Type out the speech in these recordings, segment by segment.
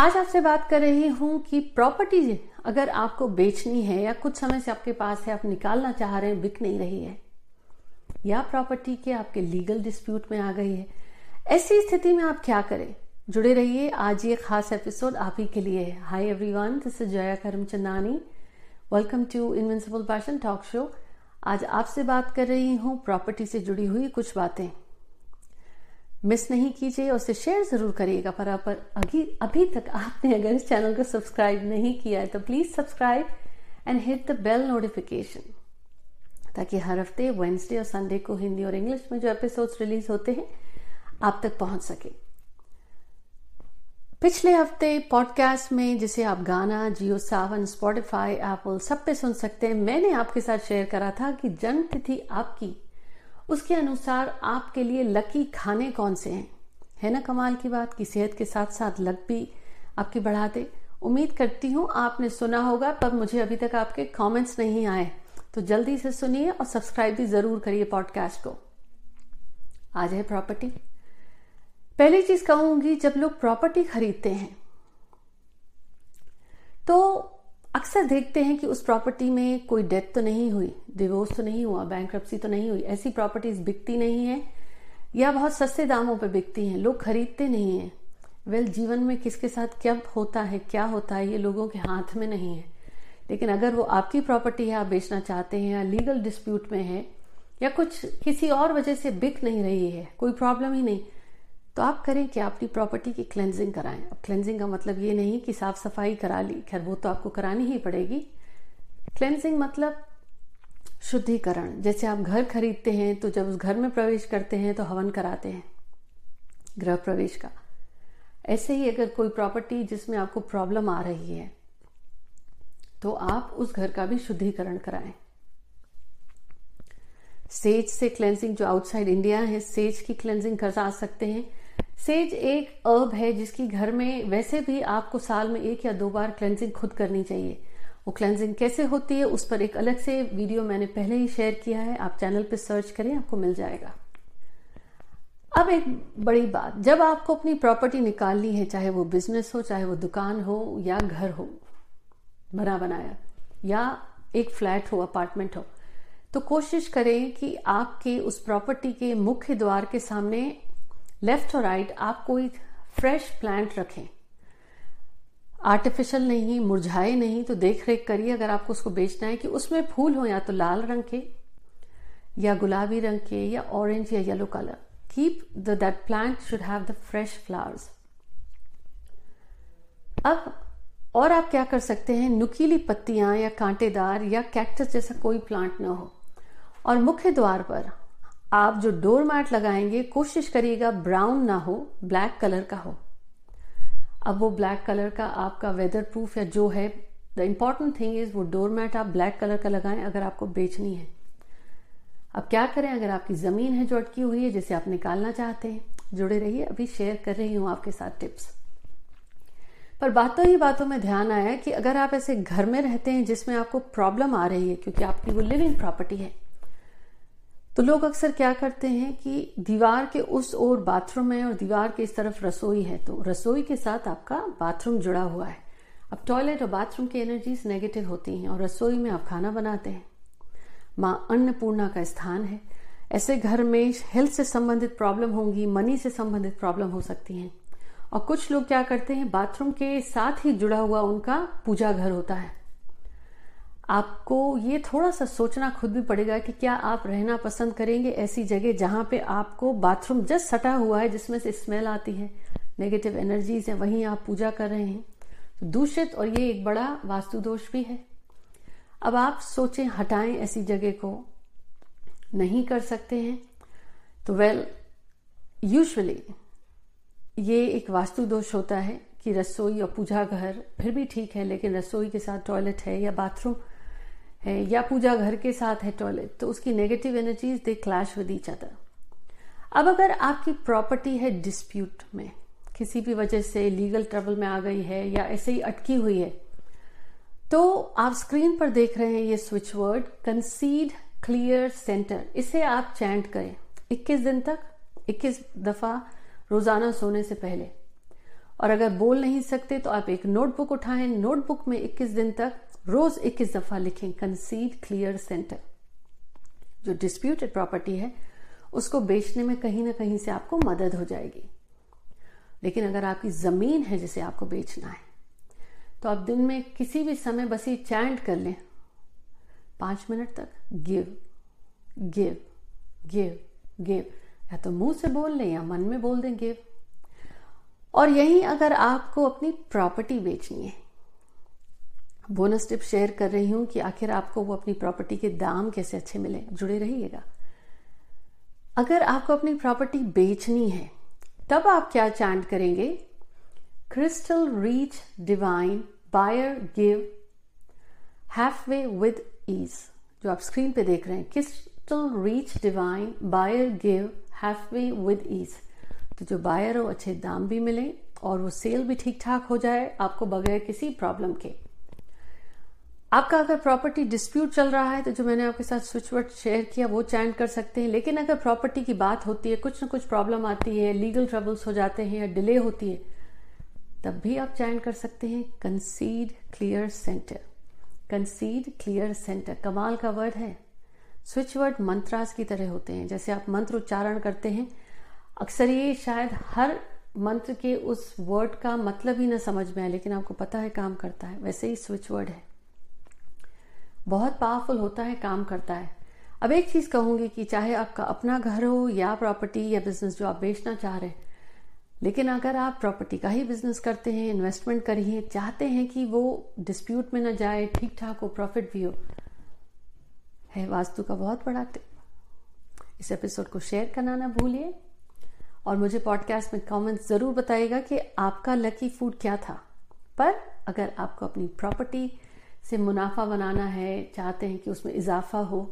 आज आपसे बात कर रही हूँ कि प्रॉपर्टी अगर आपको बेचनी है या कुछ समय से आपके पास है, आप निकालना चाह रहे हैं, बिक नहीं रही है, या प्रॉपर्टी के आपके लीगल डिस्प्यूट में आ गई है, ऐसी स्थिति में आप क्या करें? जुड़े रहिए। आज ये खास एपिसोड आप ही के लिए है। Hi everyone this is Jaya Karamchandani welcome to invincible passion talk show आज आपसे बात कर रही हूँ प्रॉपर्टी से जुड़ी हुई कुछ बातें। मिस नहीं कीजिए और उसे शेयर ज़रूर करिएगा, पर आप अभी अभी तक आपने अगर इस चैनल को सब्सक्राइब नहीं किया है तो please subscribe and hit the bell notification ताकि हर हफ़्ते वेंसडे और संडे को हिंदी और इंग्लिश में जो एपिसोड्स रिलीज़ होते हैं, आप तक पहुँच सके। पिछले हफ़्ते पॉडकास्ट में जिसे आप गाना जियो सावन स्पॉटिफाई एप्पल सब पे सुन सकते हैं, मैंने आपके साथ शेयर करा था कि जन्म तिथि आपकी उसके अनुसार आपके लिए लकी खाने कौन से हैं? है ना कमाल की बात? कि सेहत के साथ साथ लक भी आपकी बढ़ा दे। उम्मीद करती हूँ आपने सुना होगा, पर मुझे अभी तक आपके कमेंट्स नहीं आए। तो जल्दी से सुनिए और सब्सक्राइब भी ज़रूर करिए पॉडकास्ट को। आज है प्रॉपर्टी पहली चीज़ कहूँगी, जब लोग प्रॉपर्टी खरीदते हैं तो अक्सर देखते हैं कि उस प्रॉपर्टी में कोई डेथ तो नहीं हुई डिवोर्स तो नहीं हुआ बैंक तो नहीं हुई ऐसी प्रॉपर्टीज़ बिकती नहीं है या बहुत सस्ते दामों पर बिकती हैं लोग खरीदते नहीं हैं। वेल well, जीवन में किसके साथ क्या होता है क्या होता है ये लोगों के हाथ में नहीं है। लेकिन अगर वो आपकी प्रॉपर्टी है आप बेचना चाहते हैं या लीगल डिस्प्यूट में है या कुछ किसी और वजह से बिक नहीं रही है कोई प्रॉब्लम ही नहीं। तो आप करें कि अपनी प्रॉपर्टी की क्लेंजिंग कराएँ। अब क्लेंजिंग का मतलब ये नहीं कि साफ़ सफ़ाई करा ली, खैर वो तो आपको करानी ही पड़ेगी। क्लेंजिंग मतलब शुद्धिकरण। जैसे आप घर खरीदते हैं तो जब उस घर में प्रवेश करते हैं तो हवन कराते हैं, गृह प्रवेश का। ऐसे ही अगर कोई प्रॉपर्टी जिसमें आपको प्रॉब्लम आ रही है तो आप उस घर का भी शुद्धिकरण कराएँ। सेज से क्लेंजिंग जो आउटसाइड इंडिया है सेज की क्लेंजिंग करा सकते हैं। सेज एक अर्ब है जिसकी घर में वैसे भी आपको साल में एक या दो बार क्लेंजिंग खुद करनी चाहिए। वो क्लेंजिंग कैसे होती है, उस पर एक अलग से वीडियो मैंने पहले ही शेयर किया है। आप चैनल पर सर्च करें, आपको मिल जाएगा। अब एक बड़ी बात, जब आपको अपनी प्रॉपर्टी निकालनी है, चाहे वो बिज़नेस हो, चाहे वो दुकान हो, या घर हो, बना बनाया, या एक फ्लैट हो अपार्टमेंट हो तो कोशिश करें कि आपके उस प्रॉपर्टी के मुख्य द्वार के सामने लेफ़्ट और राइट आप कोई फ्रेश प्लांट रखें। आर्टिफिशियल नहीं, मुरझाए नहीं तो देख रेख करिए। अगर आपको उसको बेचना है कि उसमें फूल हो या तो लाल रंग के, या गुलाबी रंग के, या ऑरेंज या yellow colour keep the that plant should have the fresh flowers अब और आप क्या कर सकते हैं? नुकीली पत्तियाँ या कांटेदार या कैक्टस जैसा कोई प्लांट ना हो। और मुख्य द्वार पर आप जो डोर मैट लगाएँगे, कोशिश करिएगा ब्राउन ना हो, ब्लैक कलर का हो। अब वो ब्लैक कलर का आपका वेदर प्रूफ या जो है द इंपॉर्टेंट थिंग इज़ वो डोर मैट आप ब्लैक कलर का लगाएँ अगर आपको बेचनी है। अब क्या करें अगर आपकी ज़मीन है जो अटकी हुई है, जिसे आप निकालना चाहते हैं? जुड़े रहिए, अभी शेयर कर रही हूँ आपके साथ टिप्स पर बातों ही बातों में ध्यान आया कि अगर आप ऐसे घर में रहते हैं जिसमें आपको प्रॉब्लम आ रही है, क्योंकि आपकी वो लिविंग प्रॉपर्टी है तो लोग अक्सर क्या करते हैं कि दीवार के उस ओर बाथरूम है और दीवार के इस तरफ़ रसोई है तो रसोई के साथ आपका बाथरूम जुड़ा हुआ है। अब टॉयलेट और बाथरूम की एनर्जीज नेगेटिव होती हैं और रसोई में आप खाना बनाते हैं। माँ अन्नपूर्णा का स्थान है। ऐसे घर में हेल्थ से संबंधित प्रॉब्लम होंगी मनी से संबंधित प्रॉब्लम हो सकती हैं। और कुछ लोग क्या करते हैं बाथरूम के साथ ही जुड़ा हुआ उनका पूजा घर होता है। आपको ये थोड़ा सा सोचना खुद भी पड़ेगा कि क्या आप रहना पसंद करेंगे ऐसी जगह जहाँ पे आपको बाथरूम जस्ट सटा हुआ है, जिसमें से स्मेल आती है नेगेटिव एनर्जीज है, वहीं आप पूजा कर रहे हैं। तो दूषित और ये एक बड़ा वास्तु दोष भी है। अब आप सोचें, हटाएँ ऐसी जगह को। नहीं कर सकते हैं। तो वेल यूजुअली ये एक वास्तु दोष होता है कि रसोई और पूजा घर फिर भी ठीक है, लेकिन रसोई के साथ टॉयलेट है या बाथरूम है, या पूजा घर के साथ है टॉयलेट तो उसकी negative energies they clash with each other अब अगर आपकी प्रॉपर्टी है डिस्प्यूट में, किसी भी वजह से लीगल ट्रबल में आ गई है, या ऐसे ही अटकी हुई है तो आप स्क्रीन पर देख रहे हैं ये switch word concede clear centre इसे आप चैंट करें। 21 दिन तक 21 दफ़ा रोज़ाना सोने से पहले। और अगर बोल नहीं सकते तो आप एक नोटबुक उठाएँ। नोटबुक में 21 दिन तक रोज 21 दफ़ा लिखें कंसीड क्लियर सेंटर जो डिस्प्यूटेड प्रॉपर्टी है, उसको बेचने में कहीं ना कहीं से आपको मदद हो जाएगी। लेकिन अगर आपकी ज़मीन है जिसे आपको बेचना है तो आप दिन में किसी भी समय बस ये चैंट कर लें। पाँच मिनट तक गिव गिव गिव गिव या तो मुँह से बोल लें या मन में बोल दें गिव और यही अगर आपको अपनी प्रॉपर्टी बेचनी है बोनस टिप शेयर कर रही हूँ कि आखिर आपको वो अपनी प्रॉपर्टी के दाम कैसे अच्छे मिले। जुड़े रहिएगा। अगर आपको अपनी प्रॉपर्टी बेचनी है, तब आप क्या चैंट करेंगे? Crystal reach divine buyer give halfway with ease जो आप स्क्रीन पे देख रहे हैं crystal reach divine buyer give halfway with ease तो जो बायर हो, अच्छे दाम भी मिले और वो सेल भी ठीक ठाक हो जाए आपको बगैर किसी प्रॉब्लम के। आपका अगर प्रॉपर्टी डिस्प्यूट चल रहा है तो जो मैंने आपके साथ स्विच वर्ड शेयर किया, वो चैंट कर सकते हैं। लेकिन अगर प्रॉपर्टी की बात होती है, कुछ ना कुछ प्रॉब्लम आती है लीगल ट्रबल्स हो जाते हैं या डिले होती है, तब भी आप चैंट कर सकते हैं concede clear centre concede clear centre कमाल का वर्ड है। स्विच वर्ड मंत्रास की तरह होते हैं। जैसे आप मंत्र उच्चारण करते हैं, अक्सर ये शायद हर मंत्र के उस वर्ड का मतलब ही ना समझ में आए, लेकिन आपको पता है काम करता है। वैसे ही स्विच वर्ड है। बहुत पावरफुल होता है, काम करता है। अब एक चीज़ कहूँगी कि चाहे आपका अपना घर हो या प्रॉपर्टी या बिज़नेस जो आप बेचना चाह रहे हैं, लेकिन अगर आप प्रॉपर्टी का ही बिज़नेस करते हैं इन्वेस्टमेंट करिए चाहते हैं कि वो डिस्प्यूट में ना जाए ठीक ठाक हो प्रॉफिट भी हो, है वास्तु का बहुत बड़ा टिप इस एपिसोड को शेयर करना ना भूलिए और मुझे पॉडकास्ट में कमेंट ज़रूर बताइएगा कि आपका लकी फ़ूड क्या था। पर अगर आपको अपनी प्रॉपर्टी से मुनाफा बनाना है, चाहते हैं कि उसमें इजाफा हो।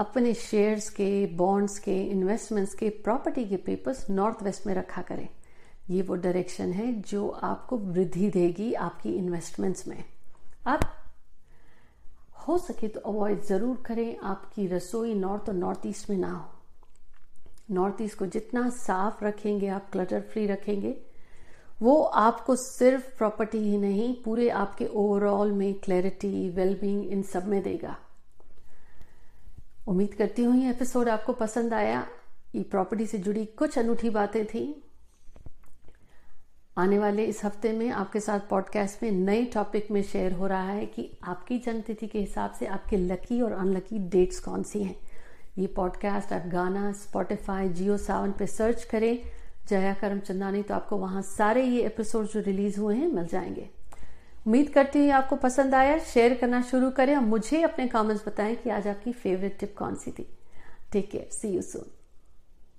अपने शेयर्स के बॉन्ड्स के इन्वेस्टमेंट्स के प्रॉपर्टी के पेपर्स नॉर्थ वेस्ट में रखा करें। ये वो डायरेक्शन है जो आपको वृद्धि देगी आपकी इन्वेस्टमेंट्स में। आप हो सके तो अवॉइड ज़रूर करें आपकी रसोई नॉर्थ और नॉर्थ ईस्ट में ना हो। नॉर्थ ईस्ट को जितना साफ़ रखेंगे आप क्लटर फ्री रखेंगे वो आपको सिर्फ़ प्रॉपर्टी ही नहीं, पूरे आपके ओवरऑल में क्लैरिटी वेलबींग इन सब में देगा। उम्मीद करती हूँ ये एपिसोड आपको पसंद आया। ये प्रॉपर्टी से जुड़ी कुछ अनूठी बातें थी। आने वाले इस हफ़्ते में आपके साथ पॉडकास्ट में नए टॉपिक में शेयर हो रहा है कि आपकी जन्मतिथि के हिसाब से आपके लकी और अनलकी डेट्स कौन सी हैं। ये पॉडकास्ट आप गाना स्पॉटिफाई जियो सावन पे सर्च करें। जया करम चंदानी तो आपको वहाँ सारे ये एपिसोड जो रिलीज़ हुए हैं, मिल जाएँगे। उम्मीद करती हूँ आपको पसंद आया। शेयर करना शुरू करें और मुझे अपने कमेंट्स बताएँ कि आज आपकी फेवरेट टिप कौन सी थी। Take care see you soon